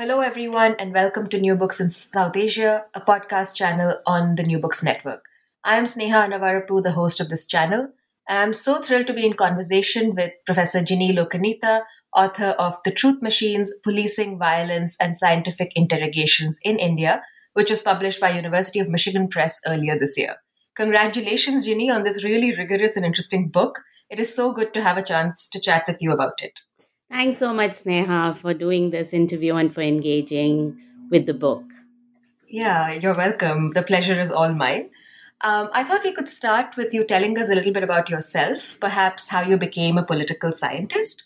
Hello, everyone, and welcome to New Books in South Asia, a podcast channel on the New Books Network. I am Sneha Annavarapu, the host of this channel, and I'm so thrilled to be in conversation with Professor Jinee Lokaneeta, author of The Truth Machines Policing Violence and Scientific Interrogations in India, which was published by University of Michigan Press earlier this year. Congratulations, Jinee, on this really rigorous and interesting book. It is so good to have a chance to chat with you about it. Thanks so much, Sneha, for doing this interview and for engaging with the book. Yeah, you're welcome. The pleasure is all mine. Um, I thought we could start with you telling us a little bit about yourself, perhaps how you became a political scientist.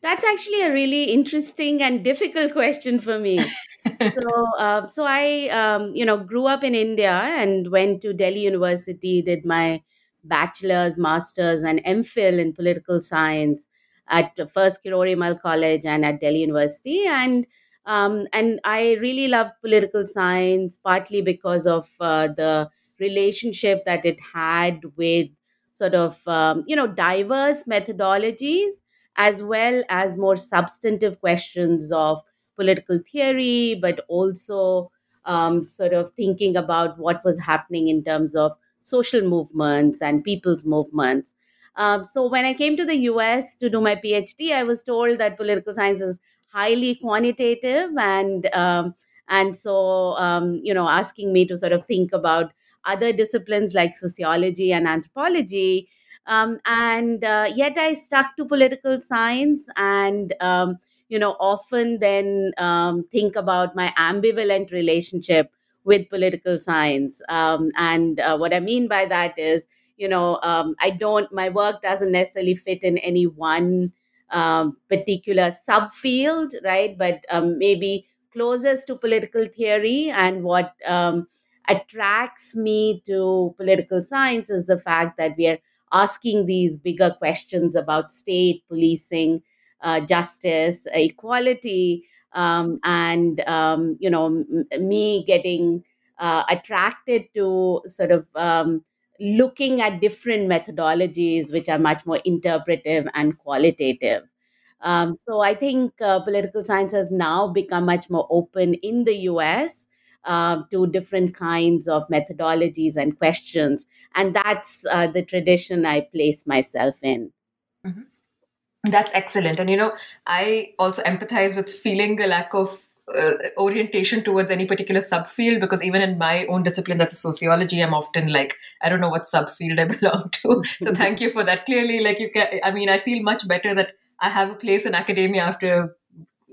That's actually a really interesting and difficult question for me. so, uh, so I, um, you know, grew up in India and went to Delhi University, did my bachelor's, master's, and MPhil in political science at first Kirori Mal College and at Delhi University. And um, and I really loved political science, partly because of uh, the relationship that it had with sort of um, you know diverse methodologies as well as more substantive questions of political theory, but also um, sort of thinking about what was happening in terms of social movements and people's movements. Um, so when I came to the US to do my PhD, I was told that political science is highly quantitative and um, and so um, you know asking me to sort of think about other disciplines like sociology and anthropology. Um, and uh, yet i stuck to political science and um, you know often then um, think about my ambivalent relationship with political science. And uh, what i mean by that is you know um, i don't my work doesn't necessarily fit in any one um, particular subfield right? But um, maybe closest to political theory and what um, attracts me to political science is the fact that we are asking these bigger questions about state policing uh, justice equality um, and um, you know m- me getting uh, attracted to sort of looking at different methodologies which are much more interpretive and qualitative. Um, so I think uh, political science has now become much more open in the US uh, to different kinds of methodologies and questions. And that's uh, the tradition I place myself in. Mm-hmm. That's excellent. And, you know, I also empathize with feeling a lack of uh, orientation towards any particular subfield because even in my own discipline that's a sociology i'm often like i don't know what subfield i belong to. So thank you for that. Clearly like you can i mean i feel much better that i have a place in academia after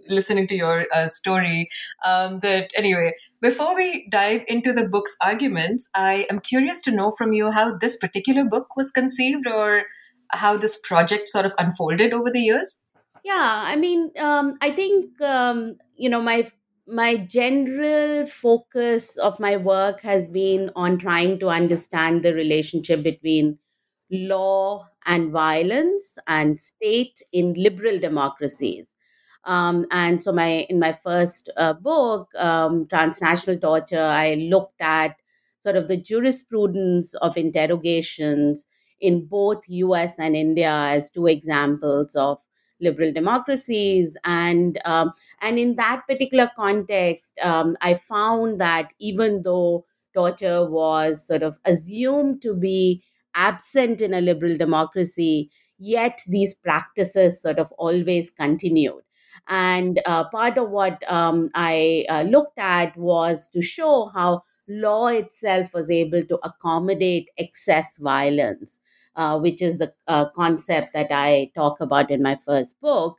listening to your uh, story. Um, but anyway before we dive into the book's arguments i am curious to know from you how this particular book was conceived or how this project sort of unfolded over the years. Yeah i mean um, i think um, you know my my general focus of my work has been on trying to understand the relationship between law and violence and state in liberal democracies. Um, and so my in my first uh, book um, transnational torture i looked at sort of the jurisprudence of interrogations in both us and india as two examples of liberal democracies. And um, and in that particular context um, i found that even though torture was sort of assumed to be absent in a liberal democracy yet these practices sort of always continued. And uh, part of what um, i uh, looked at was to show how law itself was able to accommodate excess violence uh, which is the uh, concept that I talk about in my first book.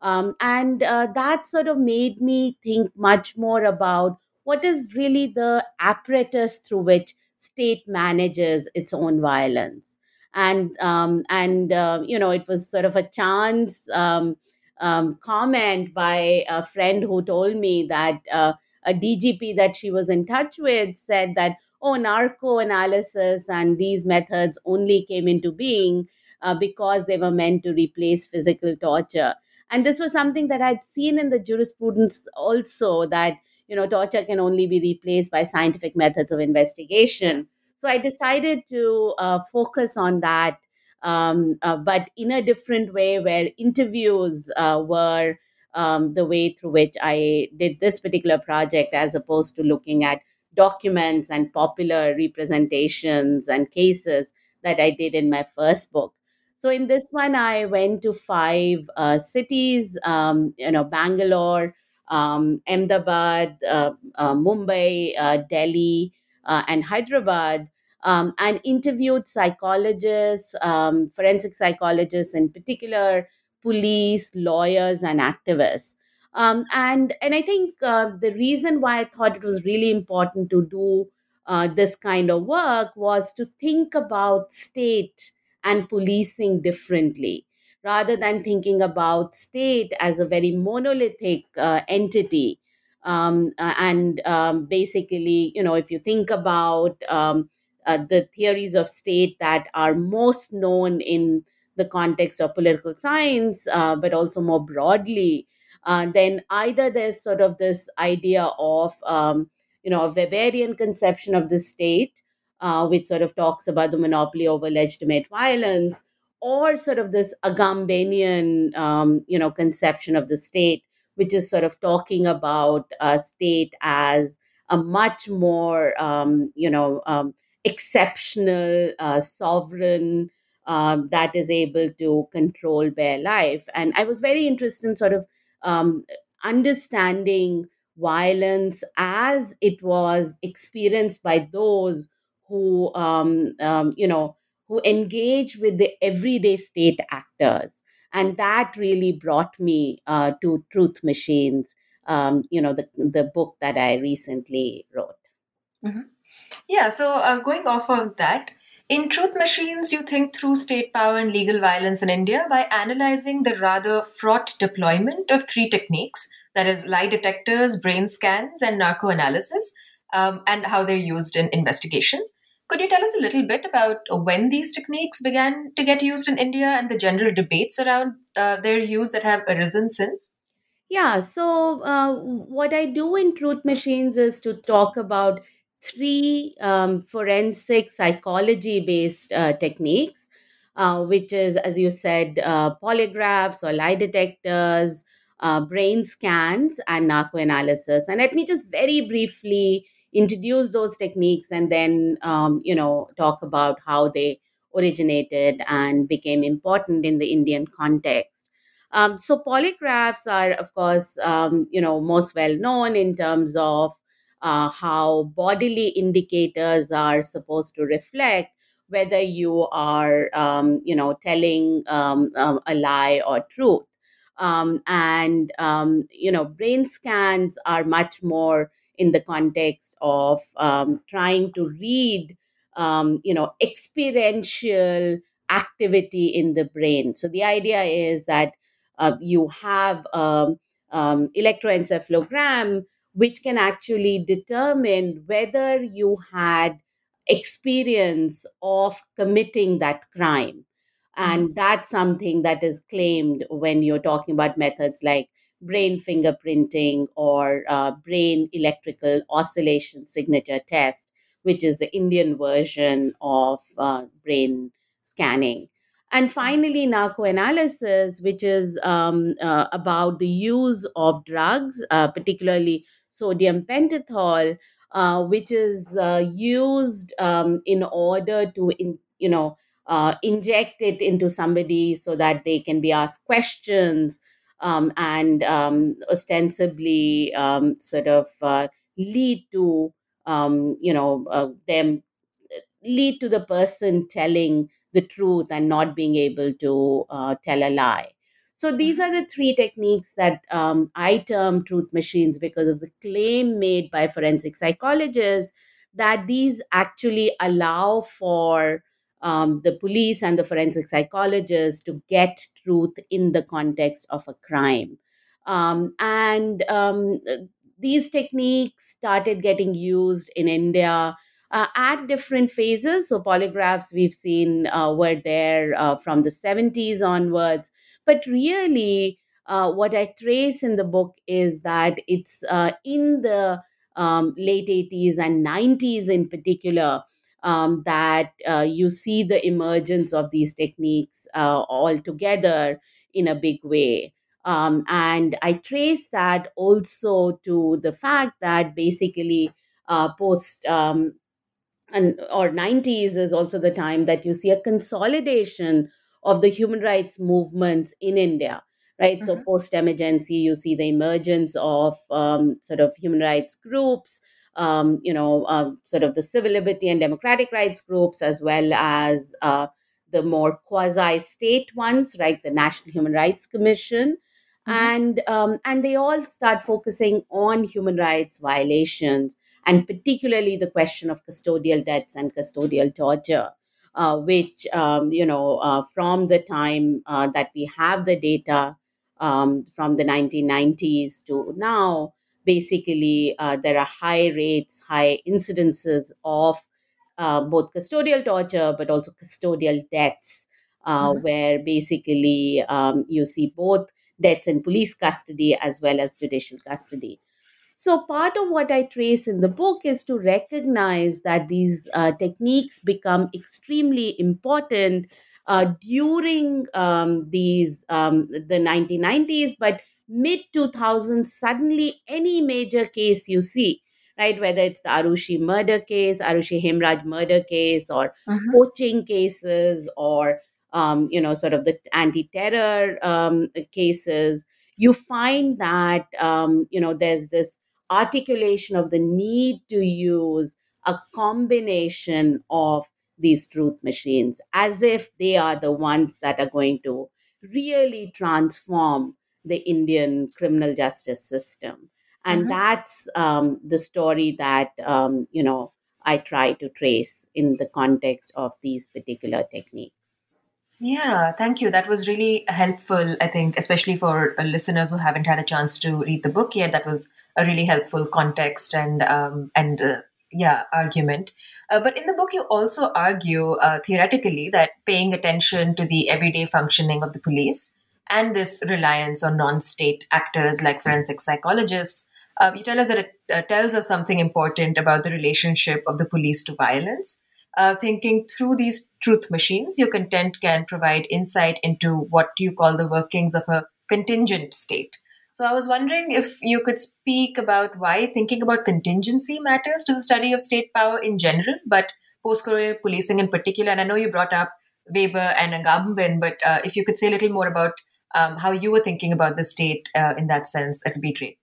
Um, and uh, that sort of made me think much more about what is really the apparatus through which state manages its own violence. And um, and uh, you know, it was sort of a chance um, um, comment by a friend who told me that uh, a DGP that she was in touch with said that, oh, narco analysis and these methods only came into being uh, because they were meant to replace physical torture. And this was something that I'd seen in the jurisprudence also that, you know, torture can only be replaced by scientific methods of investigation. So I decided to uh, focus on that um, uh, but in a different way where interviews uh, were um, the way through which I did this particular project as opposed to looking at documents and popular representations and cases that I did in my first book. So in this one, I went to five uh, cities, um, you know, Bangalore, um, Ahmedabad, uh, uh, Mumbai, uh, Delhi, and Hyderabad um, and interviewed psychologists, um, forensic psychologists in particular, police, lawyers, and activists. Um, and and I think uh, the reason why I thought it was really important to do uh, this kind of work was to think about state and policing differently, rather than thinking about state as a very monolithic uh, entity. Um, and um, basically, you know, if you think about um, uh, the theories of state that are most known in the context of political science, uh, but also more broadly, uh, then either there's sort of this idea of, um, you know, a Weberian conception of the state, uh, which sort of talks about the monopoly over legitimate violence, or sort of this Agambenian, um, you know, conception of the state, which is sort of talking about a state as a much more, um, you know, um, exceptional uh, sovereign um, that is able to control bare life. And I was very interested in sort of um, understanding violence as it was experienced by those who, um, um you know, who engage with the everyday state actors. And that really brought me uh, to Truth Machines, um, you know, the, the book that I recently wrote. Mm-hmm. Yeah, so uh, going off of that, in Truth Machines, you think through state power and legal violence in India by analyzing the rather fraught deployment of three techniques that is, lie detectors, brain scans, and narco analysis, um, and how they're used in investigations. Could you tell us a little bit about when these techniques began to get used in India and the general debates around uh, their use that have arisen since? Yeah, so uh, what I do in Truth Machines is to talk about three um, forensic psychology based uh, techniques, uh, which is, as you said, uh, polygraphs or lie detectors, uh, brain scans, and narcoanalysis. And let me just very briefly introduce those techniques and then, um, you know, talk about how they originated and became important in the Indian context. Um, so polygraphs are, of course, um, you know, most well known in terms of uh, how bodily indicators are supposed to reflect whether you are, um, you know, telling um, um, a lie or truth. Um, and, um, you know, brain scans are much more in the context of um, trying to read, you know, experiential activity in the brain. So the idea is that uh, you have um, electroencephalogram which can actually determine whether you had experience of committing that crime. And mm-hmm. that's something that is claimed when you're talking about methods like brain fingerprinting or uh, brain electrical oscillation signature test, which is the Indian version of uh, brain scanning. And finally, narcoanalysis, which is um, uh, about the use of drugs, uh, particularly sodium pentothal, uh, which is uh, used um, in order to, in, you know, uh, inject it into somebody so that they can be asked questions um, and um, ostensibly um, sort of uh, lead to, um, you know, uh, them lead to the person telling the truth and not being able to uh, tell a lie. So these are the three techniques that um, I term truth machines because of the claim made by forensic psychologists that these actually allow for um, the police and the forensic psychologists to get truth in the context of a crime. Um, and um, these techniques started getting used in India uh, at different phases. So, polygraphs we've seen uh, were there uh, from the 70s onwards. But really, uh, what I trace in the book is that it's uh, in the um, late 80s and 90s in particular um, that uh, you see the emergence of these techniques uh, all together in a big way. Um, and I trace that also to the fact that basically uh, post um, and or 90s is also the time that you see a consolidation of the human rights movements in India right? Mm-hmm. So post emergency, you see the emergence of um, sort of human rights groups, um, you know, uh, sort of the civil liberty and democratic rights groups, as well as uh, the more quasi state ones, right? The National Human Rights Commission. Mm-hmm. And um, and they all start focusing on human rights violations, and particularly the question of custodial deaths and custodial torture, uh, which um, you know uh, from the time uh, that we have the data um, from the 1990s to now, basically uh, there are high rates, high incidences of uh, both custodial torture but also custodial deaths, uh, mm-hmm. where basically um, you see both deaths in police custody as well as judicial custody. So, part of what I trace in the book is to recognize that these uh, techniques become extremely important uh, during um, these um, the 1990s, but mid 2000s, suddenly any major case you see, right, whether it's the Aarushi murder case, Aarushi Hemraj murder case, or uh-huh. poaching cases, or um, you know, sort of the anti-terror um, cases, you find that um, you know there's this articulation of the need to use a combination of these truth machines as if they are the ones that are going to really transform the Indian criminal justice system. And mm-hmm. that's um, the story that, um, you know, I try to trace in the context of these particular techniques. Yeah, thank you. That was really helpful, I think, especially for uh, listeners who haven't had a chance to read the book yet. That was a really helpful context and um, and uh, yeah argument. Uh, but in the book, you also argue uh, theoretically that paying attention to the everyday functioning of the police and this reliance on non-state actors like forensic psychologists, uh, you tell us that it uh, tells us something important about the relationship of the police to violence. Uh, thinking through these truth machines, your content can provide insight into what you call the workings of a contingent state. So I was wondering if you could speak about why thinking about contingency matters to the study of state power in general, but post-colonial policing in particular. And I know you brought up Weber and Agamben, but uh, if you could say a little more about um, how you were thinking about the state uh, in that sense, that would be great.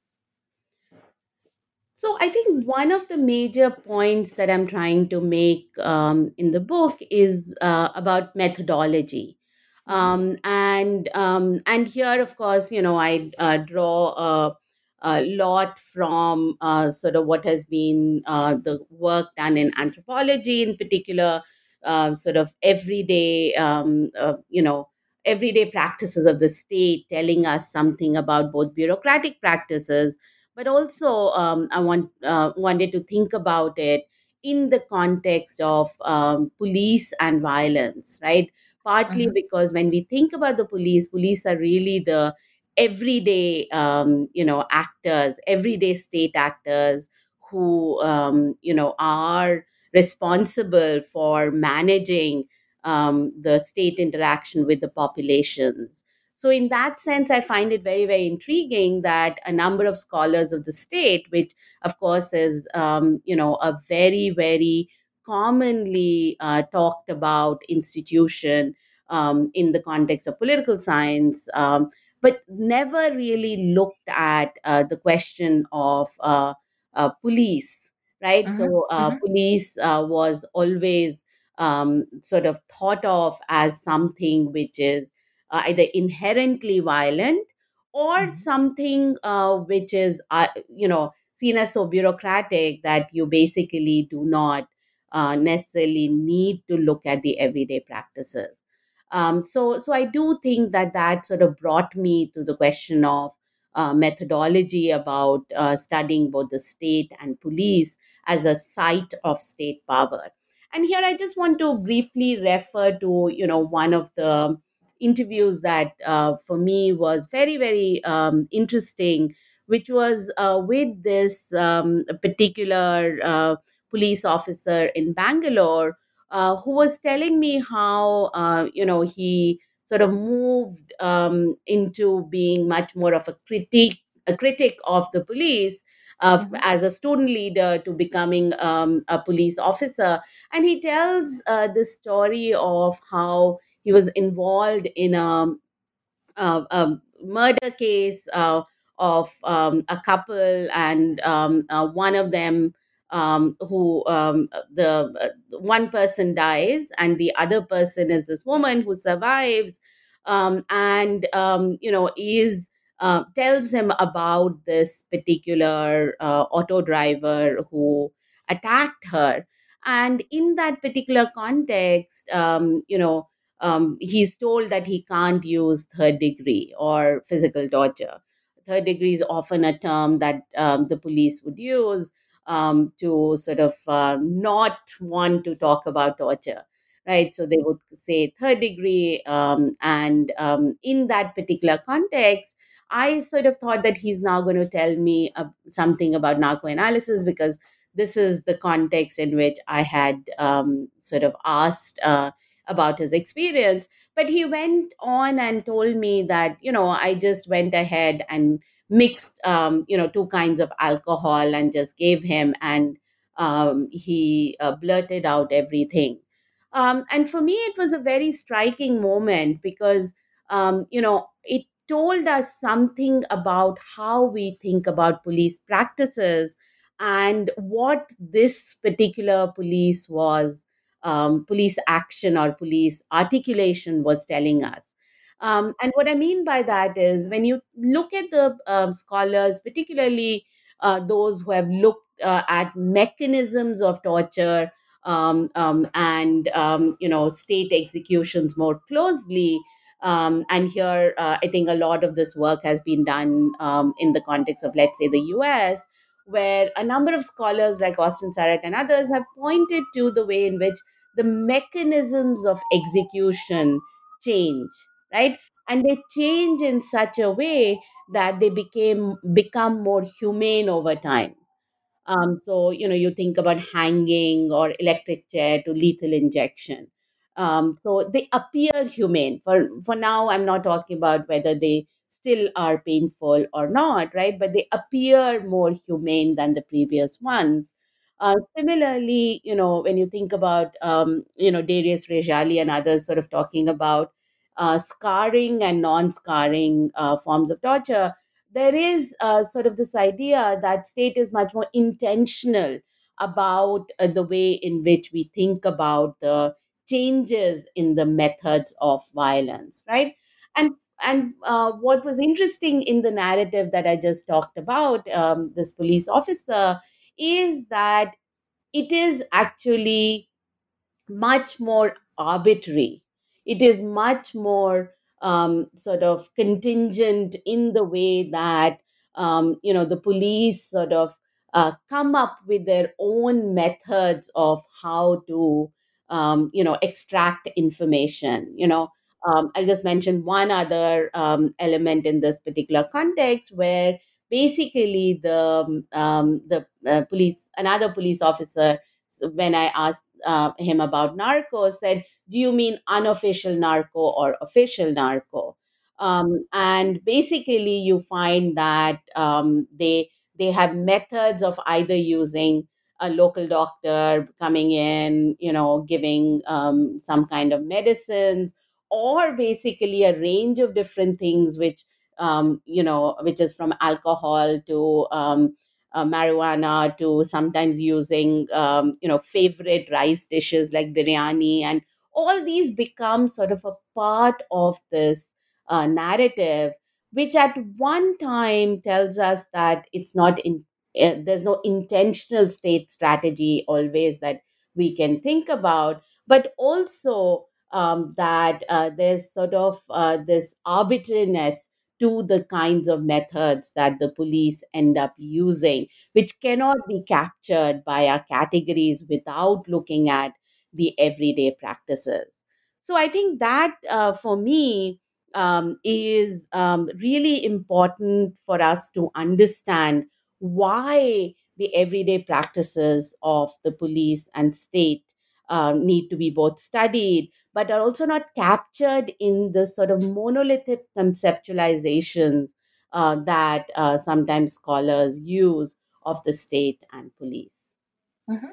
So I think one of the major points that I'm trying to make um, in the book is uh, about methodology. Um, and um, and here, of course, you know, I uh, draw a, a, lot from uh, sort of what has been uh, the work done in anthropology, in particular, uh, sort of everyday, um, uh, you know, everyday practices of the state, telling us something about both bureaucratic practices, but also um, I want uh, wanted to think about it in the context of um, police and violence, right? partly mm-hmm. because when we think about the police police are really the everyday um, you know actors everyday state actors who um, you know are responsible for managing um, the state interaction with the populations so in that sense i find it very very intriguing that a number of scholars of the state which of course is um, you know a very very commonly uh, talked about institution um, in the context of political science, um, but never really looked at uh, the question of uh, uh police, right? Mm-hmm. So, uh, mm-hmm. police uh, was always um, sort of thought of as something which is either inherently violent or mm-hmm. something which is, you know, seen as so bureaucratic that you basically do not uh, necessarily need to look at the everyday practices. Um, so, so I do think that that sort of brought me to the question of uh, methodology about uh, studying both the state and police as a site of state power. And here I just want to briefly refer to, you know, one of the interviews that uh, for me was very, very um, interesting, which was uh, with this um, particular uh, police officer in Bangalore uh, who was telling me how, uh, you know, he sort of moved um, into being much more of a critique, a critic of the police uh, as a student leader to becoming um, a police officer. And he tells uh, this story of how he was involved in a, a, a murder case uh, of um, a couple, and um, uh, one of them. Um, who um, the uh, one person dies and the other person is this woman who survives um, and um, you know is uh, tells him about this particular uh, auto driver who attacked her. And in that particular context, you know, um, he's told that he can't use third degree or physical torture. Third degree is often a term that um, the police would use um, to sort of uh, not want to talk about torture right? So they would say third degree. Um, and um, in that particular context, I sort of thought that he's now going to tell me uh, something about narcoanalysis because this is the context in which I had um, sort of asked uh, about his experience. But he went on and told me that, you know, I just went ahead and mixed, um, you know, two kinds of alcohol and just gave him, and um, he uh, blurted out everything. Um, and for me, it was a very striking moment because, um, you know, it told us something about how we think about police practices and what this particular police was, um, police action or police articulation was telling us. Um, and what I mean by that is when you look at the um, scholars, particularly uh, those who have looked uh, at mechanisms of torture, um, um, and um, you know state executions more closely. Um, and here, uh, I think a lot of this work has been done in the context of, let's say, the US, where a number of scholars like Austin Sarat and others have pointed to the way in which the mechanisms of execution change, right? And they change in such a way that they became become more humane over time um, so, you know, you think about hanging or electric chair to lethal injection. Um, so they appear humane. For, for now, I'm not talking about whether they still are painful or not, right? But they appear more humane than the previous ones. Uh, similarly, you know, when you think about, um, you know, Darius Rejali and others sort of talking about uh, scarring and non scarring uh, forms of torture, there is uh, sort of this idea that state is much more intentional about uh, the way in which we think about the changes in the methods of violence right and and uh, what was interesting in the narrative that i just talked about um, this police officer is that it is actually much more arbitrary. It is much more um, sort of contingent in the way that um, you know the police sort of uh, come up with their own methods of how to um, you know extract information you know um, i'll just mention one other um, element in this particular context where basically the um, the uh, police another police officer when i asked uh, him about narco said do you mean unofficial narco or official narco? Um, and basically, you find that um, they they have methods of either using a local doctor coming in, you know, giving um, some kind of medicines, or basically a range of different things, which um, you know, which is from alcohol to um, uh, marijuana to sometimes using um, you know favorite rice dishes like biryani and all these become sort of a part of this uh, narrative which at one time tells us that it's not in uh, there's no intentional state strategy always that we can think about, but also um, that uh, there's sort of uh, this arbitrariness to the kinds of methods that the police end up using, which cannot be captured by our categories without looking at the everyday practices. So I think that uh, for me um, is um, really important for us to understand why the everyday practices of the police and state uh, need to be both studied but are also not captured in the sort of monolithic conceptualizations uh, that uh, sometimes scholars use of the state and police. Mm-hmm.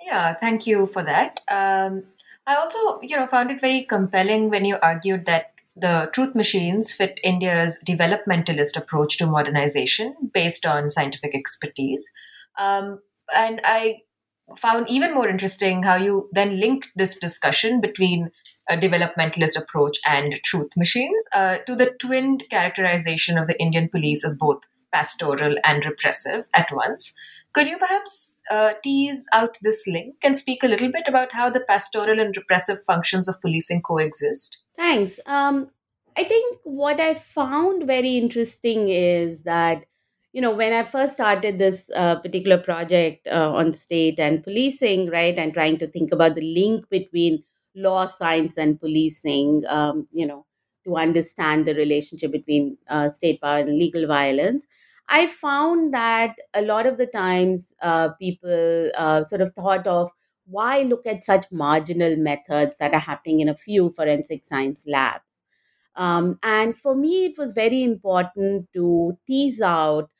Yeah, thank you for that. Um, I also, you know, found it very compelling when you argued that the truth machines fit India's developmentalist approach to modernization based on scientific expertise. Um, and I found even more interesting how you then linked this discussion between a developmentalist approach and truth machines uh, to the twinned characterization of the Indian police as both pastoral and repressive at once. Could you perhaps uh, tease out this link and speak a little bit about how the pastoral and repressive functions of policing coexist? Thanks. Um, I think what I found very interesting is that you know when i first started this uh, particular project uh, on state and policing right and trying to think about the link between law science and policing um, you know to understand the relationship between uh, state power and legal violence i found that a lot of the times uh, people uh, sort of thought of why look at such marginal methods that are happening in a few forensic science labs? Um, and for me it was very important to tease out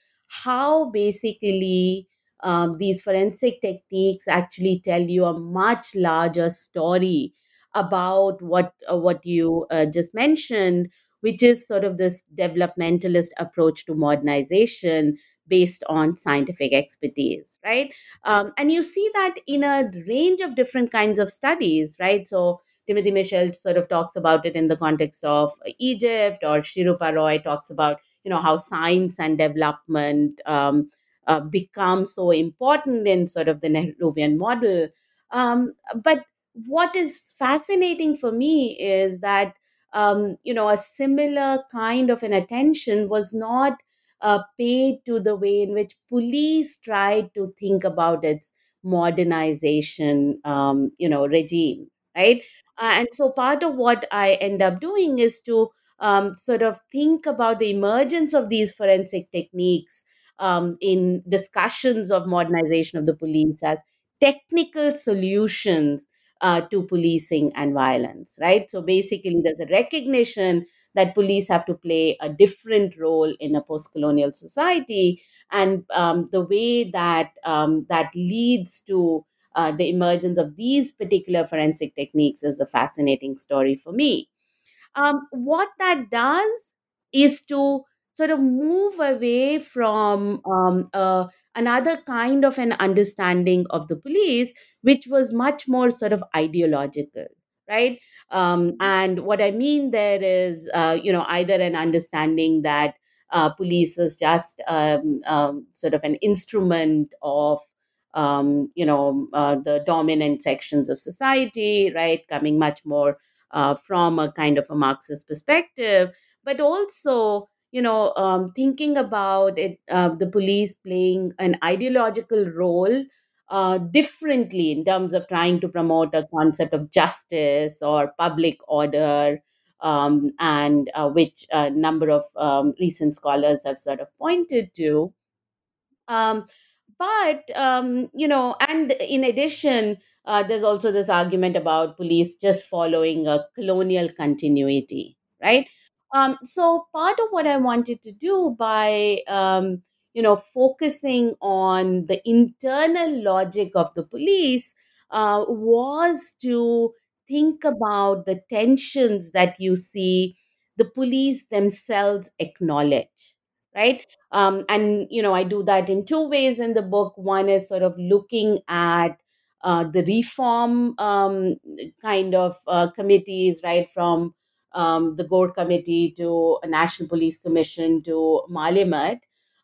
how basically um, these forensic techniques actually tell you a much larger story about what uh, what you uh, just mentioned which is sort of this developmentalist approach to modernization based on scientific expertise right? Um, and you see that in a range of different kinds of studies right? So timothy mitchell sort of talks about it in the context of egypt or Srirupa roy talks about you know how science and development um, uh, become so important in sort of the Nehruvian model. Um, but what is fascinating for me is that um, you know a similar kind of an attention was not uh, paid to the way in which police tried to think about its modernization um, you know regime right uh, and so part of what i end up doing is to um, sort of think about the emergence of these forensic techniques um, in discussions of modernization of the police as technical solutions uh, to policing and violence, right? So basically, there's a recognition that police have to play a different role in a post-colonial society, and um, the way that um, that leads to uh, the emergence of these particular forensic techniques is a fascinating story for me. Um, what that does is to sort of move away from um, uh, another kind of an understanding of the police, which was much more sort of ideological, right? Um, and what I mean there is, uh, you know, either an understanding that uh, police is just um, um, sort of an instrument of um, you know uh, the dominant sections of society right coming much more uh, from a kind of a Marxist perspective, but also you know um, thinking about it, uh, the police playing an ideological role uh, differently in terms of trying to promote a concept of justice or public order. Um, and uh, which a number of um, recent scholars have sort of pointed to. Um, but um, you know and in addition uh, there's also this argument about police just following a colonial continuity right? Um, so part of what i wanted to do by um, you know focusing on the internal logic of the police uh, was to think about the tensions that you see the police themselves acknowledge right? Um, and you know i do that in two ways in the book. One is sort of looking at uh, the reform um, kind of uh, committees right from um, the Gore Committee to a National Police Commission to Malimath,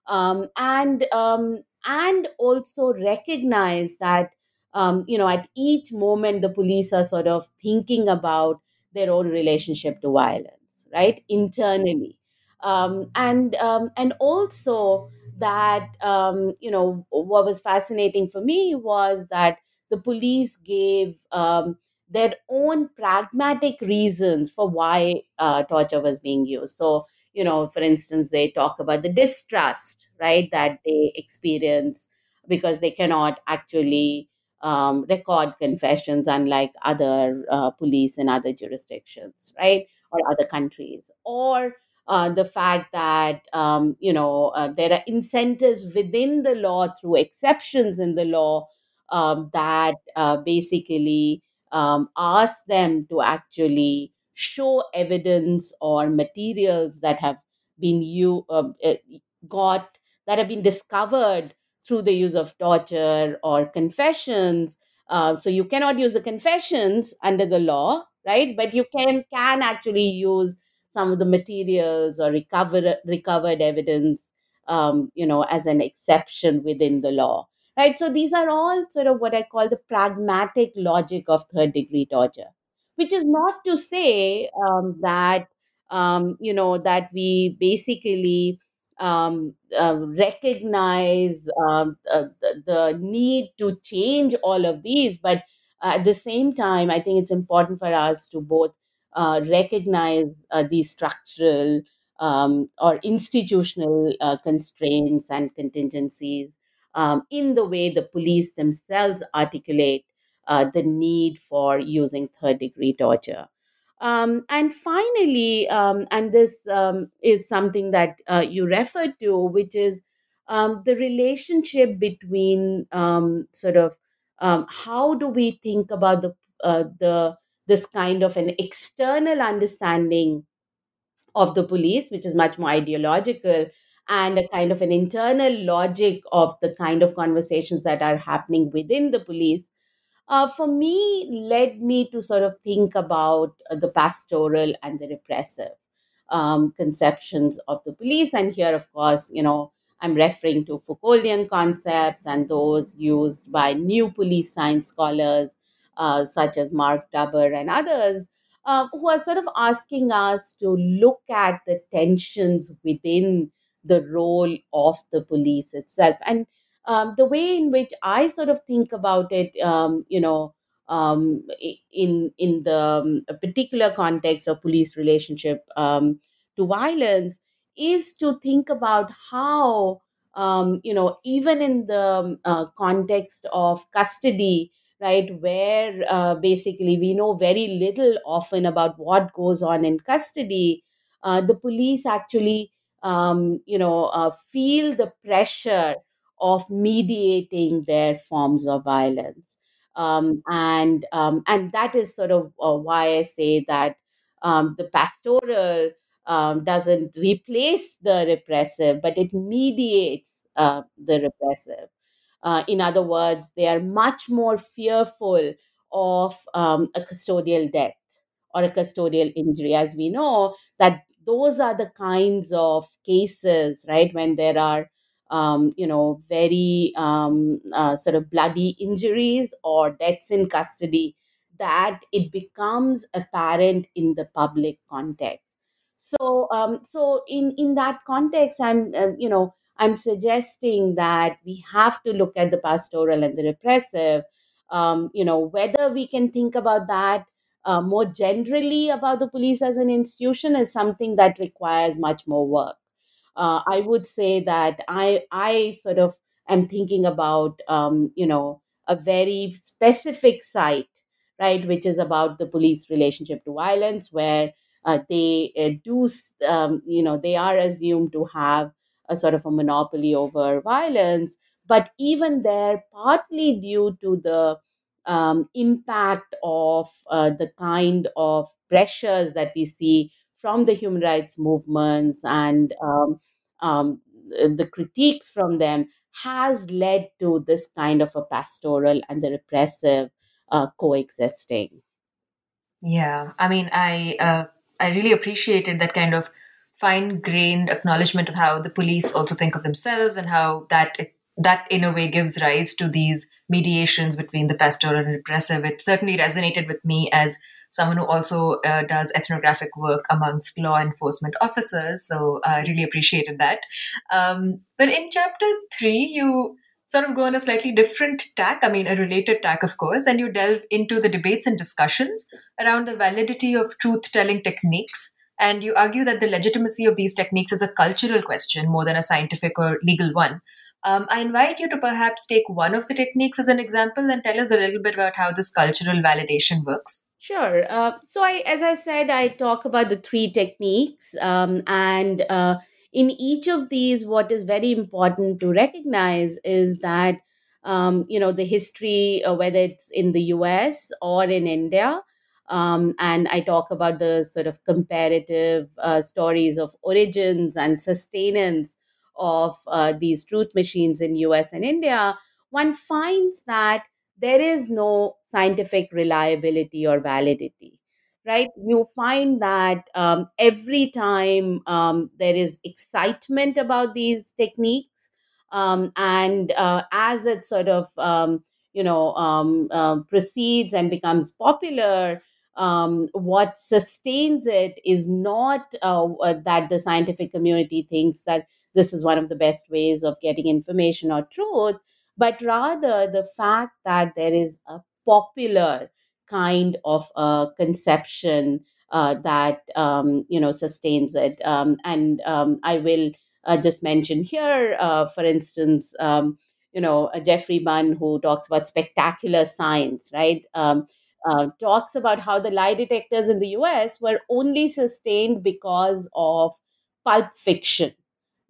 um, and um, and also recognize that um, you know, at each moment, the police are sort of thinking about their own relationship to violence, right, internally, um, and um, and also that um, you know what was fascinating for me was that the police gave um, their own pragmatic reasons for why uh, torture was being used. So you know, for instance, they talk about the distrust, right, that they experience because they cannot actually um, record confessions, unlike other uh, police in other jurisdictions, right, or other countries, or uh, the fact that um, you know uh, there are incentives within the law through exceptions in the law um, that uh, basically um, ask them to actually show evidence or materials that have been you um, uh, got that have been discovered through the use of torture or confessions. Uh, so you cannot use the confessions under the law, right? But you can can actually use some of the materials or recover, recovered evidence, um, you know, as an exception within the law, right? So these are all sort of what I call the pragmatic logic of third degree torture, which is not to say um, that um, you know that we basically um, uh, recognize uh, the, the, need to change all of these. But at the same time, I think it's important for us to both uh, recognize uh, these structural um, or institutional uh, constraints and contingencies um, in the way the police themselves articulate uh, the need for using third degree torture. Um, and finally, um, and this um, is something that uh, you referred to, which is um, the relationship between sort of how do we think about the the this kind of an external understanding of the police, which is much more ideological, and a kind of an internal logic of the kind of conversations that are happening within the police uh, for me led me to sort of think about uh, the pastoral and the repressive um, conceptions of the police. And here, of course, you know, I'm referring to Foucauldian concepts and those used by new police science scholars uh, such as Mark Dubber and others. Uh, who are sort of asking us to look at the tensions within the role of the police itself. And um, the way in which I sort of think about it, um, you know, um, in in the um, particular context of police relationship um, to violence, is to think about how um, you know even in the uh, context of custody, right, where uh, basically we know very little often about what goes on in custody, uh, the police actually you know uh, feel the pressure of mediating their forms of violence. Um, and um, and that is sort of uh, why I say that um, the pastoral um, doesn't replace the repressive, but it mediates uh, the repressive. Uh, in other words, they are much more fearful of um, a custodial death or a custodial injury, as we know that those are the kinds of cases, right, when there are um, you know, very um, uh, sort of bloody injuries or deaths in custody, that it becomes apparent in the public context. So, um, so in in that context, I'm uh, you know I'm suggesting that we have to look at the pastoral and the repressive. Um, you know whether we can think about that uh, more generally about the police as an institution is something that requires much more work uh, I would say that I I sort of am thinking about um, you know a very specific site, right, which is about the police relationship to violence, where uh, they uh, do um, you know they are assumed to have a sort of a monopoly over violence, but even there, partly due to the um, impact of uh, the kind of pressures that we see from the human rights movements and um, um, the critiques from them has led to this kind of a pastoral and the repressive uh, coexisting. Yeah, I mean, I uh, I really appreciated that kind of fine-grained acknowledgement of how the police also think of themselves and how that that in a way gives rise to these mediations between the pastoral and repressive. It certainly resonated with me as someone who also uh, does ethnographic work amongst law enforcement officers. So I really appreciated that. Um, but in chapter three, you sort of go on a slightly different tack, I mean, a related tack, of course, and you delve into the debates and discussions around the validity of truth telling techniques. And you argue that the legitimacy of these techniques is a cultural question more than a scientific or legal one. Um, I invite you to perhaps take one of the techniques as an example and tell us a little bit about how this cultural validation works. Sure. Uh, so, I, as I said, I talk about the three techniques, um, and uh, in each of these, what is very important to recognize is that um, you know the history, uh, whether it's in the U.S. or in India, um, and I talk about the sort of comparative uh, stories of origins and sustenance of uh, these truth machines in US and India, one finds that there is no scientific reliability or validity right? You find that um, every time um, there is excitement about these techniques um, and uh, as it sort of um, you know um, uh, proceeds and becomes popular um, what sustains it is not uh, uh, that the scientific community thinks that this is one of the best ways of getting information or truth, but rather the fact that there is a popular kind of a conception uh, that um, you know sustains it. Um, and um, I will uh, just mention here, uh, for instance, um, you know Geoffrey Bunn, who talks about spectacular science, right? Uh, talks about how the lie detectors in the US were only sustained because of pulp fiction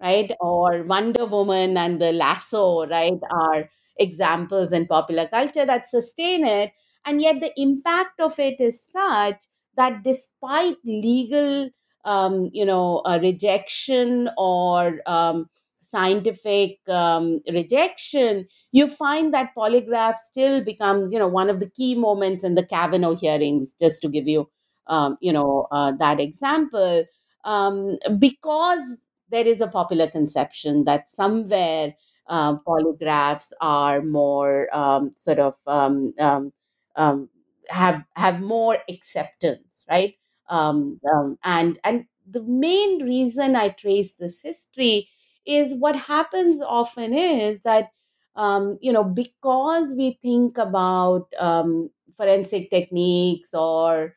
right? Or Wonder Woman and the lasso, right, are examples in popular culture that sustain it. And yet the impact of it is such that despite legal, um, you know, uh, rejection or um, scientific um, rejection, you find that polygraph still becomes, you know, one of the key moments in the Kavanaugh hearings, just to give you, um, you know, uh, that example. Um, because there is a popular conception that somewhere uh, polygraphs are more um, sort of um, have have more acceptance, right? And and the main reason I trace this history is what happens often is that you know because we think about forensic techniques or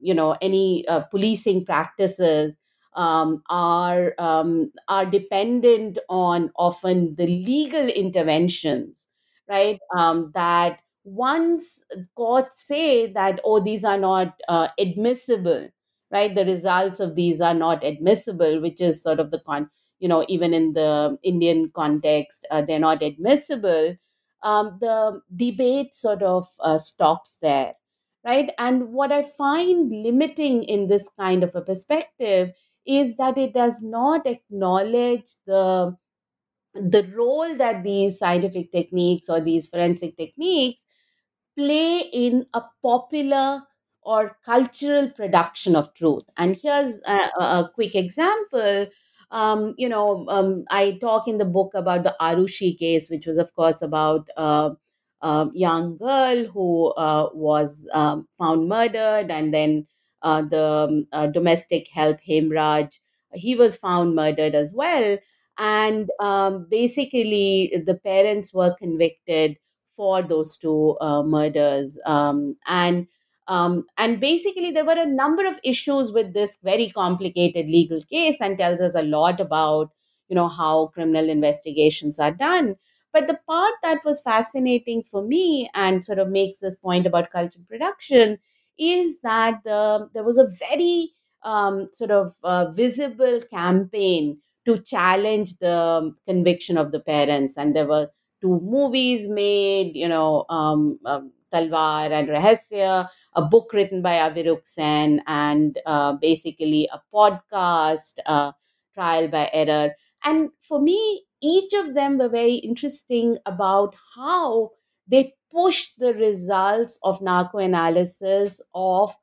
you know any uh, policing practices um, are um, are dependent on often the legal interventions, right? Um, that once courts say that oh these are not uh, admissible, right? The results of these are not admissible, which is sort of the con you know even in the Indian context uh, they're not admissible. Um, the debate sort of uh, stops there right and what i find limiting in this kind of a perspective is that it does not acknowledge the the role that these scientific techniques or these forensic techniques play in a popular or cultural production of truth. And here's a, a quick example. Um, you know, um, I talk in the book about the Aarushi case, which was, of course, about uh, a young girl who uh, was um, found murdered and then uh, the um, uh, domestic help Hemraj. He was found murdered as well. And um, basically, the parents were convicted for those two uh, murders. Um, and um, and basically, there were a number of issues with this very complicated legal case, and tells us a lot about you know how criminal investigations are done. But the part that was fascinating for me and sort of makes this point about cultural production is that the, there was a very um, sort of uh, visible campaign to challenge the conviction of the parents. And there were two movies made, you know, um, um, Talvar and Rahasya, a book written by Avirook Sen, and uh, basically a podcast, uh, Trial by Error. And for me, each of them were very interesting about how they pushed the results of narco analysis of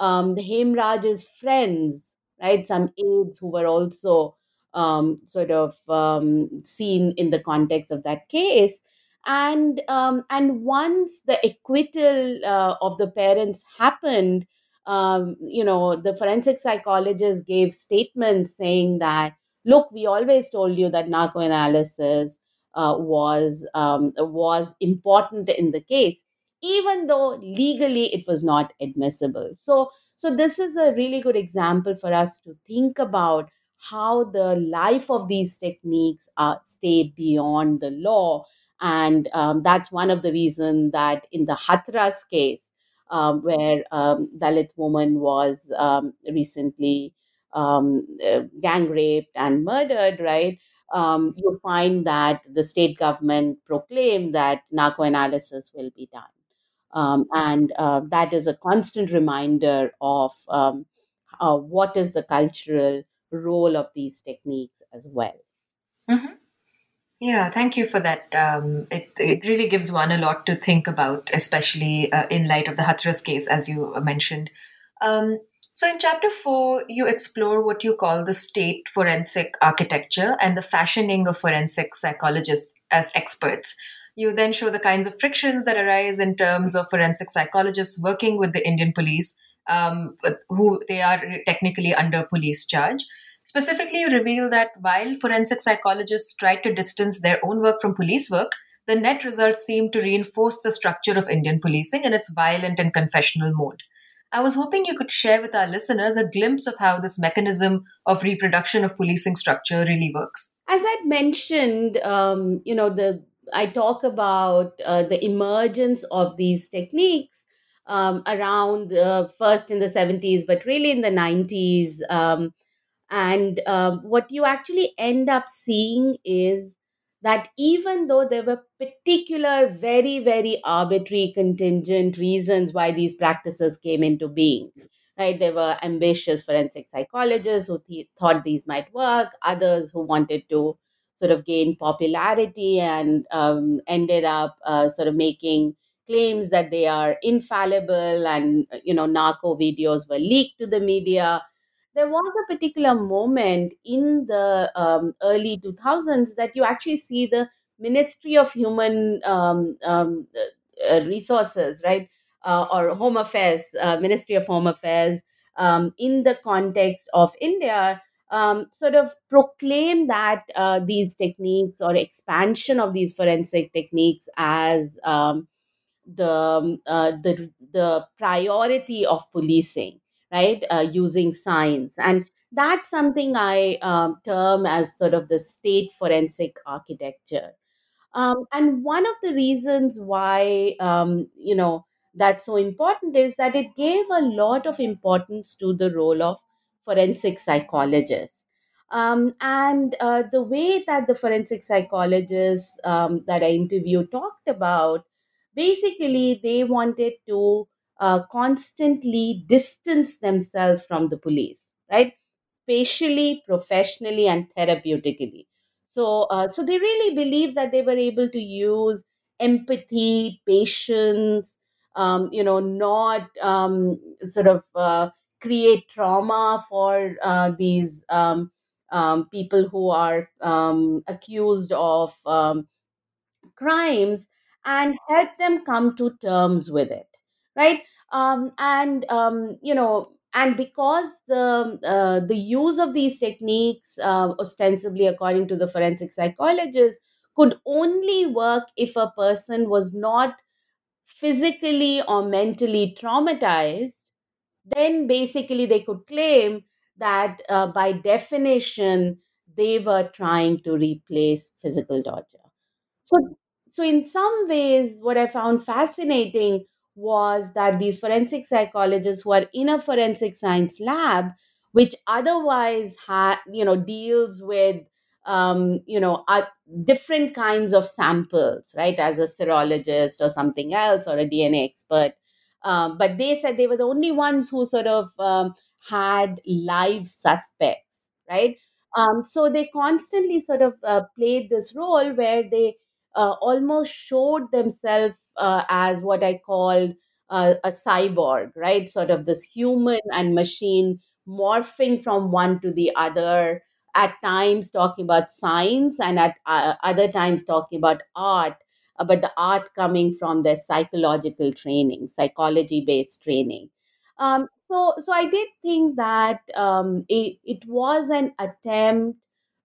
um, the Hemraj's friends, right? Some aides who were also um, sort of um, seen in the context of that case. And um, and once the acquittal uh, of the parents happened, um, you know, the forensic psychologist gave statements saying that, look, we always told you that narcoanalysis uh, was um, was important in the case, even though legally it was not admissible. So, so this is a really good example for us to think about how the life of these techniques uh, stay beyond the law, and um, that's one of the reasons that in the Hathras case, um, where um, Dalit woman was um, recently um, uh, gang raped and murdered, right? Um, you find that the state government proclaimed that narco analysis will be done. Um, and uh, that is a constant reminder of uh, what is the cultural role of these techniques as well. Mm-hmm. Yeah, thank you for that. Um, it, it really gives one a lot to think about, especially uh, in light of the Hathras case, as you mentioned. Um, so, in chapter four, you explore what you call the state forensic architecture and the fashioning of forensic psychologists as experts. You then show the kinds of frictions that arise in terms of forensic psychologists working with the Indian police, um, who they are technically under police charge. Specifically, you reveal that while forensic psychologists try to distance their own work from police work, the net results seem to reinforce the structure of Indian policing in its violent and confessional mode. I was hoping you could share with our listeners a glimpse of how this mechanism of reproduction of policing structure really works. As I'd mentioned, um, you know, the I talk about uh, the emergence of these techniques um, around uh, first in the 70s, but really in the 90s. Um, and um, what you actually end up seeing is that even though there were particular, very, very arbitrary, contingent reasons why these practices came into being, right? There were ambitious forensic psychologists who th- thought these might work, others who wanted to sort of gain popularity and um, ended up uh, sort of making claims that they are infallible and, you know, narco videos were leaked to the media there was a particular moment in the um, early 2000s that you actually see the Ministry of Human um, um, uh, Resources, right, uh, or Home Affairs, uh, Ministry of Home Affairs, um, in the context of India, um, sort of proclaim that uh, these techniques or expansion of these forensic techniques as um, the uh, the the priority of policing right uh, using science. And that's something i um, term as sort of the state forensic architecture. Um, and one of the reasons why um, you know that's so important is that it gave a lot of importance to the role of forensic psychologists. Um, and uh, the way that the forensic psychologists um, that i interviewed talked about basically they wanted to uh, constantly distance themselves from the police, right? Spatially, professionally, and therapeutically. So, uh, so they really believe that they were able to use empathy, patience, um, you know, not um, sort of uh, create trauma for uh, these um, um people who are um, accused of um, crimes and help them come to terms with it right? Um, and um, you know and because the uh, the use of these techniques uh, ostensibly according to the forensic psychologists could only work if a person was not physically or mentally traumatized then basically they could claim that uh, by definition they were trying to replace physical torture. So so in some ways what i found fascinating was that these forensic psychologists who are in a forensic science lab which otherwise ha- you know deals with um, you know uh, different kinds of samples right? As a serologist or something else or a dna expert. Um, but they said they were the only ones who sort of um, had live suspects right? Um, so they constantly sort of uh, played this role where they uh, almost showed themselves uh, as what I called uh, a cyborg, right? Sort of this human and machine morphing from one to the other at times talking about science and at uh, other times talking about art, uh, but the art coming from their psychological training, psychology based training. Um, so, so I did think that um, it, it was an attempt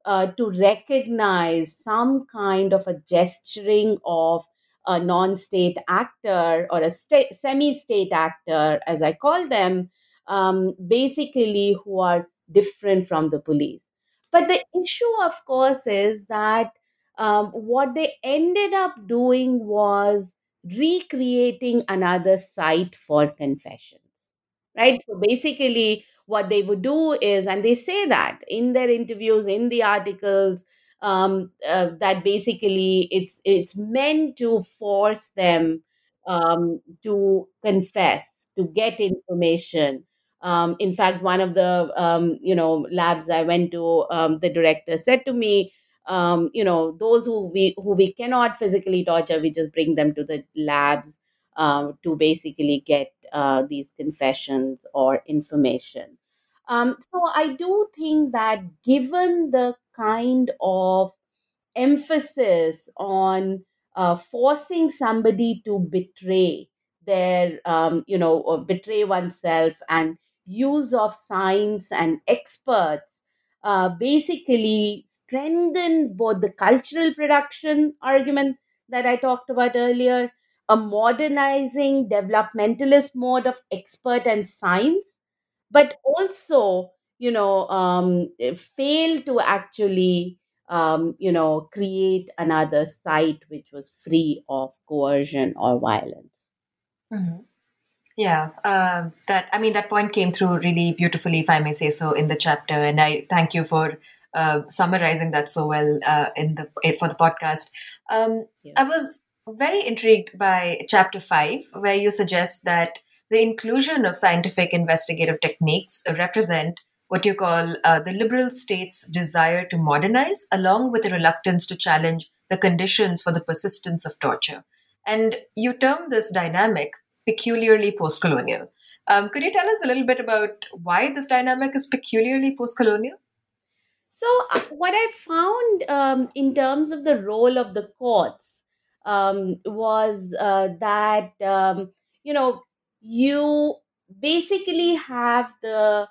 uh, to recognize some kind of a gesturing of a non state actor or a sta- semi state actor, as I call them, um, basically who are different from the police. But the issue, of course, is that um, what they ended up doing was recreating another site for confessions, right? So basically, what they would do is, and they say that in their interviews, in the articles, um, uh, that basically it's it's meant to force them um, to confess, to get information. Um, in fact, one of the um, you know labs I went to, um, the director said to me, um, you know, those who we who we cannot physically torture, we just bring them to the labs um, to basically get uh, these confessions or information. Um, so I do think that given the kind of emphasis on uh, forcing somebody to betray their, um, you know, or betray oneself and use of science and experts uh, basically strengthen both the cultural production argument that I talked about earlier, a modernizing developmentalist mode of expert and science, but also, you know, um, fail to actually um, you know, create another site which was free of coercion or violence. Mm-hmm. Yeah, uh, that I mean that point came through really beautifully, if I may say so, in the chapter, and I thank you for uh, summarizing that so well uh, in the eh, for the podcast. Um, yeah. I was very intrigued by chapter five, where you suggest that the inclusion of scientific investigative techniques represent what you call uh, the liberal state's desire to modernize, along with a reluctance to challenge the conditions for the persistence of torture. And you term this dynamic peculiarly post colonial. Um, could you tell us a little bit about why this dynamic is peculiarly post colonial? So, uh, what I found um, in terms of the role of the courts um, was uh, that, um, you know, you basically have the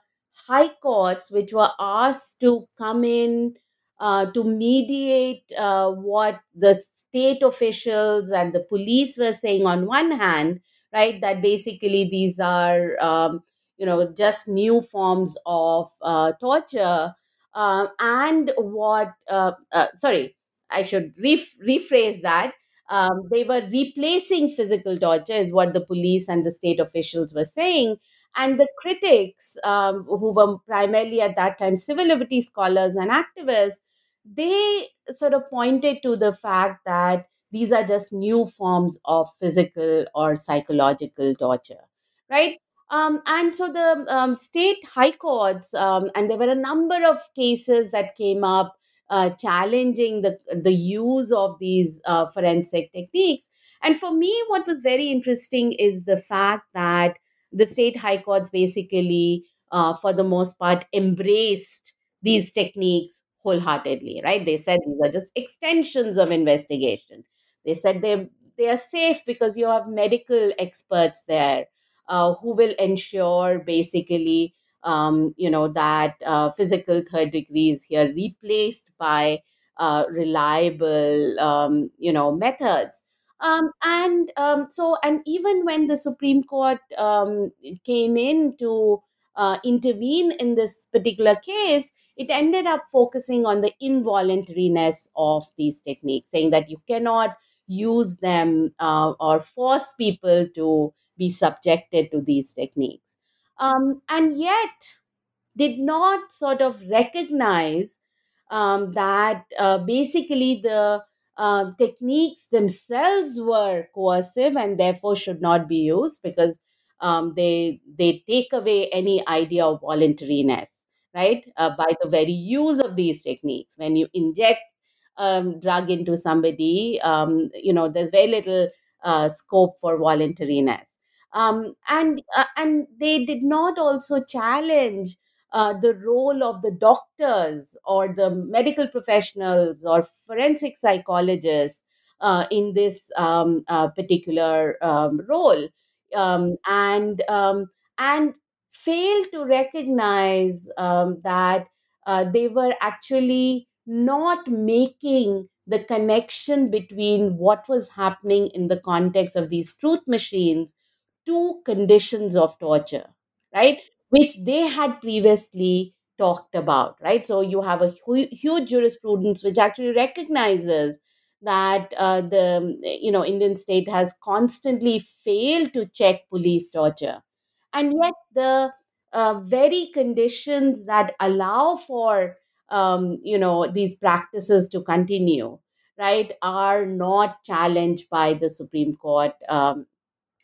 high courts which were asked to come in uh, to mediate uh, what the state officials and the police were saying on one hand right that basically these are um, you know just new forms of uh, torture uh, and what uh, uh, sorry i should rephrase that um, they were replacing physical torture is what the police and the state officials were saying and the critics, um, who were primarily at that time civil liberties scholars and activists, they sort of pointed to the fact that these are just new forms of physical or psychological torture, right? Um, and so the um, state high courts, um, and there were a number of cases that came up uh, challenging the the use of these uh, forensic techniques. And for me, what was very interesting is the fact that the state high courts basically, uh, for the most part, embraced these techniques wholeheartedly, right? They said these are just extensions of investigation. They said they they are safe because you have medical experts there uh, who will ensure basically um, you know that uh, physical third degree is here replaced by uh, reliable um, you know methods um, and um, so, and even when the Supreme Court um, came in to uh, intervene in this particular case, it ended up focusing on the involuntariness of these techniques, saying that you cannot use them uh, or force people to be subjected to these techniques. Um, and yet, did not sort of recognize um, that uh, basically the uh, techniques themselves were coercive and therefore should not be used because um, they they take away any idea of voluntariness right? Uh, by the very use of these techniques. When you inject um, drug into somebody um, you know there's very little uh, scope for voluntariness. Um, and uh, and they did not also challenge uh, the role of the doctors or the medical professionals or forensic psychologists uh, in this um, uh, particular um, role um, and um, and fail to recognize um, that uh, they were actually not making the connection between what was happening in the context of these truth machines to conditions of torture, right? Which they had previously talked about, right? So you have a hu- huge jurisprudence which actually recognizes that uh, the you know Indian state has constantly failed to check police torture, and yet the uh, very conditions that allow for um, you know these practices to continue right are not challenged by the supreme court um,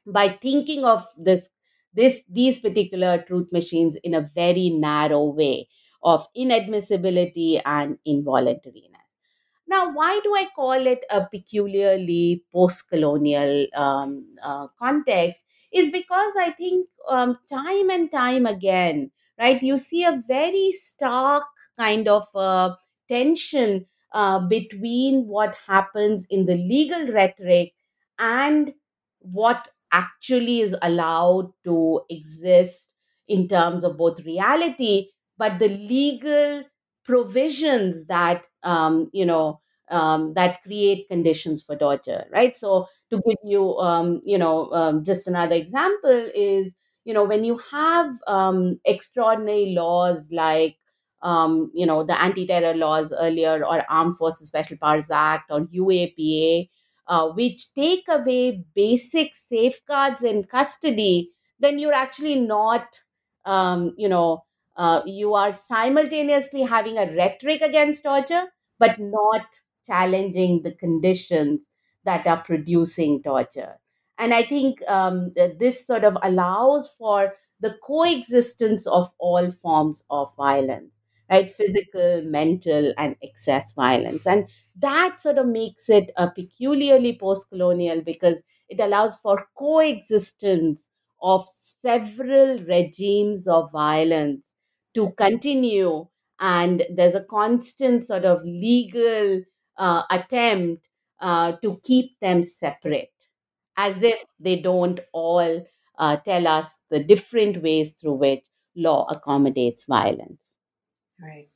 by thinking of this this these particular truth machines in a very narrow way of inadmissibility and involuntariness. Now why do i call it a peculiarly post-colonial um, uh, context? Is because i think um, time and time again right you see a very stark kind of uh, tension uh, between what happens in the legal rhetoric and what actually is allowed to exist in terms of both reality but the legal provisions that um, you know um, that create conditions for torture right? So to give you um, you know um, just another example is you know when you have um, extraordinary laws like um, you know the anti-terror laws earlier or armed forces special powers act or uapa uh, which take away basic safeguards in custody, then you're actually not, um, you know, uh, you are simultaneously having a rhetoric against torture, but not challenging the conditions that are producing torture. And I think um, this sort of allows for the coexistence of all forms of violence, right? Physical, mental, and excess violence. And that sort of makes it a peculiarly post colonial because it allows for coexistence of several regimes of violence to continue and there's a constant sort of legal uh, attempt uh, to keep them separate as if they don't all uh, tell us the different ways through which law accommodates violence right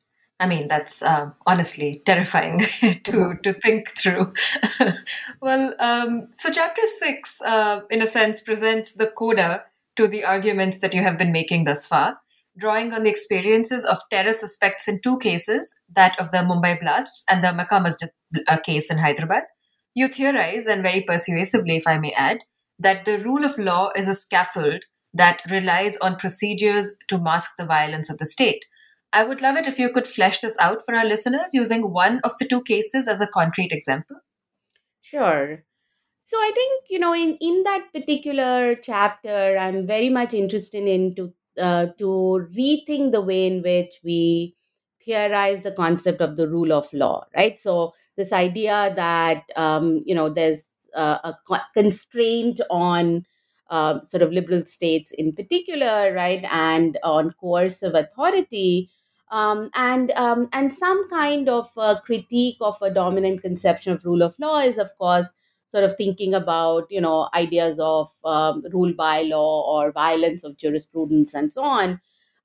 I mean, that's uh, honestly terrifying to to think through. well, um, so chapter six, uh, in a sense, presents the coda to the arguments that you have been making thus far, drawing on the experiences of terror suspects in two cases, that of the Mumbai blasts and the Makkah Masjid uh, case in Hyderabad. You theorize, and very persuasively, if I may add, that the rule of law is a scaffold that relies on procedures to mask the violence of the state I would love it if you could flesh this out for our listeners using one of the two cases as a concrete example. Sure. So I think you know in in that particular chapter, I'm very much interested in to uh, to rethink the way in which we theorize the concept of the rule of law, right? So this idea that um, you know there's uh, a constraint on uh, sort of liberal states in particular, right, and on coercive authority um, and um, and some kind of critique of a dominant conception of rule of law is of course sort of thinking about you know ideas of um, rule by law or violence of jurisprudence and so on.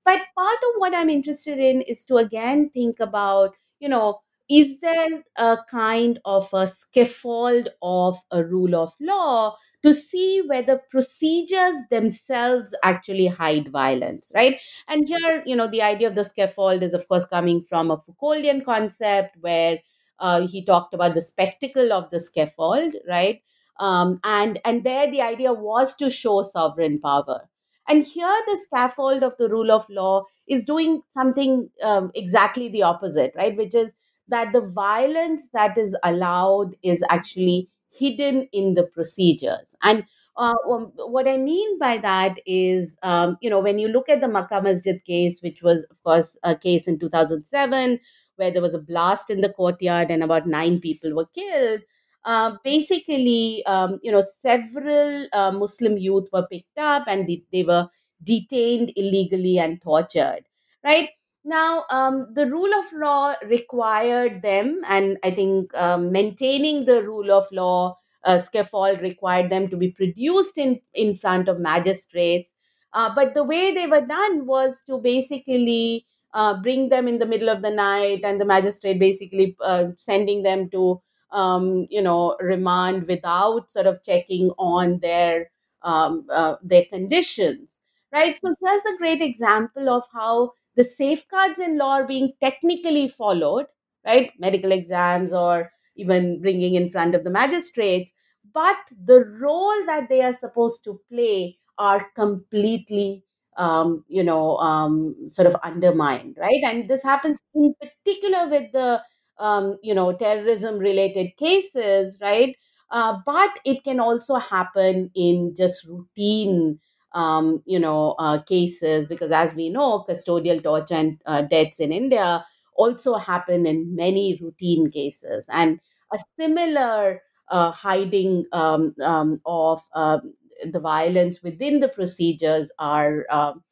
But part of what i'm interested in is to again think about you know is there a kind of a scaffold of a rule of law to see whether procedures themselves actually hide violence, right? And here, you know, the idea of the scaffold is, of course, coming from a Foucauldian concept where uh, he talked about the spectacle of the scaffold, right? Um, and and there the idea was to show sovereign power. And here, the scaffold of the rule of law is doing something um, exactly the opposite, right? Which is that the violence that is allowed is actually hidden in the procedures. And uh, um, what I mean by that is, um, you know, when you look at the Makkah Masjid case, which was, of course, a case in 2007, where there was a blast in the courtyard and about nine people were killed. Uh, basically, um, you know, several uh, Muslim youth were picked up and they, they were detained illegally and tortured. right? Now, um, the rule of law required them, and I think um, maintaining the rule of law uh, scaffold required them to be produced in, in front of magistrates. Uh, but the way they were done was to basically uh, bring them in the middle of the night, and the magistrate basically uh, sending them to, um, you know, remand without sort of checking on their um, uh, their conditions, right? So here's a great example of how the safeguards in law are being technically followed, right? Medical exams or even bringing in front of the magistrates, but the role that they are supposed to play are completely um, you know um, sort of undermined right and this happens in particular with the um, you know terrorism related cases right uh, but it can also happen in just routine um, you know uh, cases because as we know custodial torture and uh, deaths in india also happen in many routine cases and a similar uh, hiding um, um, of um, the violence within the procedures are um,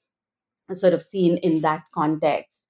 sort of seen in that context.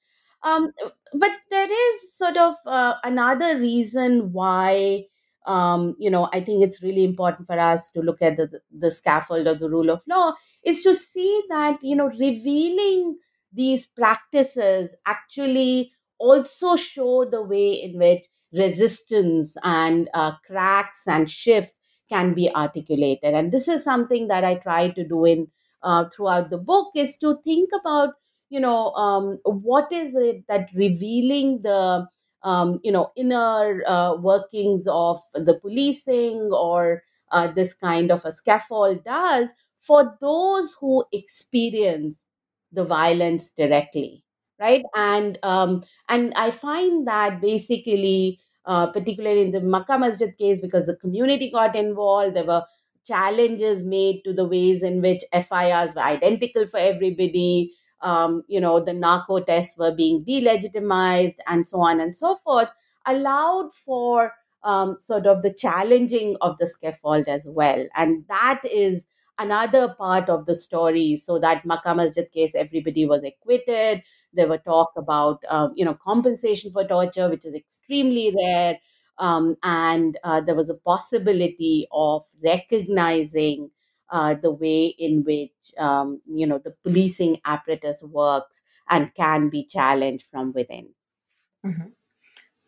Um, but there is sort of uh, another reason why, um, you know, I think it's really important for us to look at the, the scaffold of the rule of law is to see that, you know, revealing these practices actually also show the way in which resistance and uh, cracks and shifts can be articulated. And this is something that I try to do in uh, throughout the book is to think about you know um, what is it that revealing the um, you know inner uh, workings of the policing or uh, this kind of a scaffold does for those who experience the violence directly right and um, and i find that basically uh, particularly in the Makkah Masjid case, because the community got involved, there were challenges made to the ways in which FIRs were identical for everybody. Um, you know, the narco tests were being delegitimized and so on and so forth, allowed for um, sort of the challenging of the scaffold as well. And that is another part of the story. So that Makkah Masjid case, everybody was acquitted. There were talk about, um, you know, compensation for torture, which is extremely rare. Um, and uh, there was a possibility of recognizing uh, the way in which um, you know the policing apparatus works and can be challenged from within. Mm-hmm.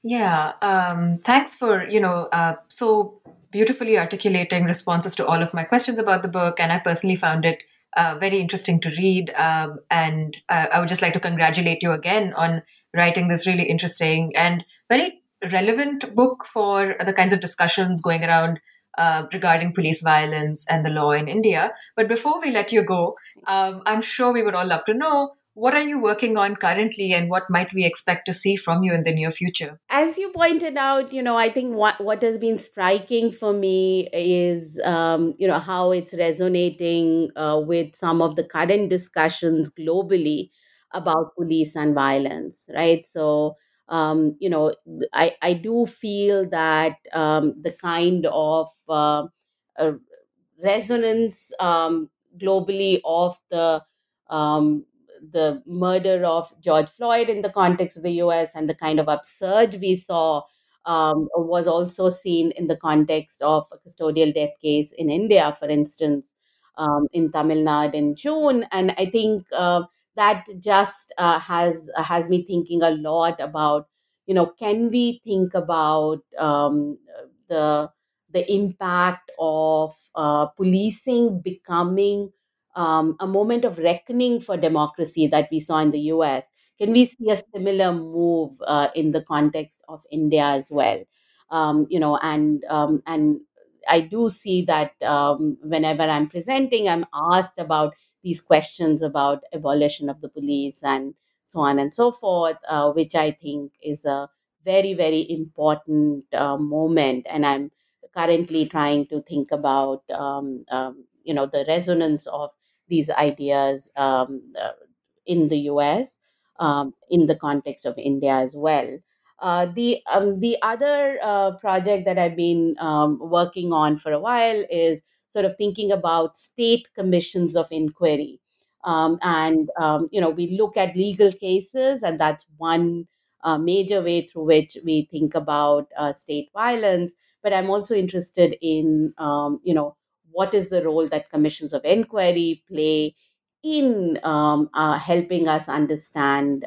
Yeah, um, thanks for you know uh, so beautifully articulating responses to all of my questions about the book, and I personally found it uh, very interesting to read. Um, and uh, I would just like to congratulate you again on writing this really interesting and very relevant book for the kinds of discussions going around uh, regarding police violence and the law in India. But before we let you go, um, I'm sure we would all love to know what are you working on currently and what might we expect to see from you in the near future as you pointed out you know i think what what has been striking for me is um, you know how it's resonating uh, with some of the current discussions globally about police and violence right so um, you know i i do feel that um, the kind of uh, resonance um, globally of the um, the murder of George Floyd in the context of the US and the kind of upsurge we saw um, was also seen in the context of a custodial death case in India, for instance, um, in Tamil Nadu in June. And I think uh, that just uh, has uh, has me thinking a lot about, you know, can we think about um, the the impact of uh, policing becoming um, a moment of reckoning for democracy that we saw in the US. Can we see a similar move uh, in the context of India as well? Um, you know, and um, and I do see that um, whenever I'm presenting, I'm asked about these questions about abolition of the police and so on and so forth, uh, which I think is a very very important uh, moment, and I'm currently trying to think about um, um, you know the resonance of these ideas um, uh, in the US, um, in the context of India as well. Uh, the um, the other uh, project that I've been um, working on for a while is sort of thinking about state commissions of inquiry. Um, and um, you know, we look at legal cases, and that's one uh, major way through which we think about uh, state violence. But I'm also interested in um, you know what is the role that commissions of inquiry play in um, uh, helping us understand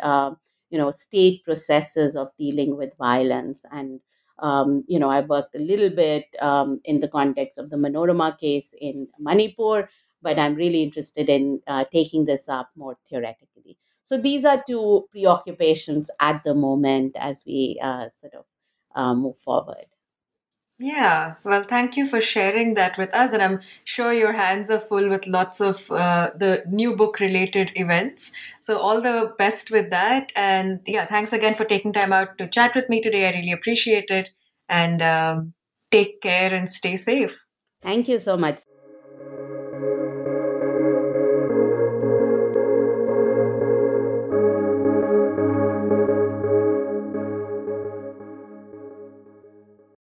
you know state processes of dealing with violence. And um, you know i worked a little bit um, in the context of the manorama case in manipur but i'm really interested in uh, taking this up more theoretically. So these are two preoccupations at the moment as we uh, sort of uh, move forward yeah, well, thank you for sharing that with us. And I'm sure your hands are full with lots of uh, the new book related events. So, all the best with that. And yeah, thanks again for taking time out to chat with me today. I really appreciate it. And um, take care and stay safe. Thank you so much.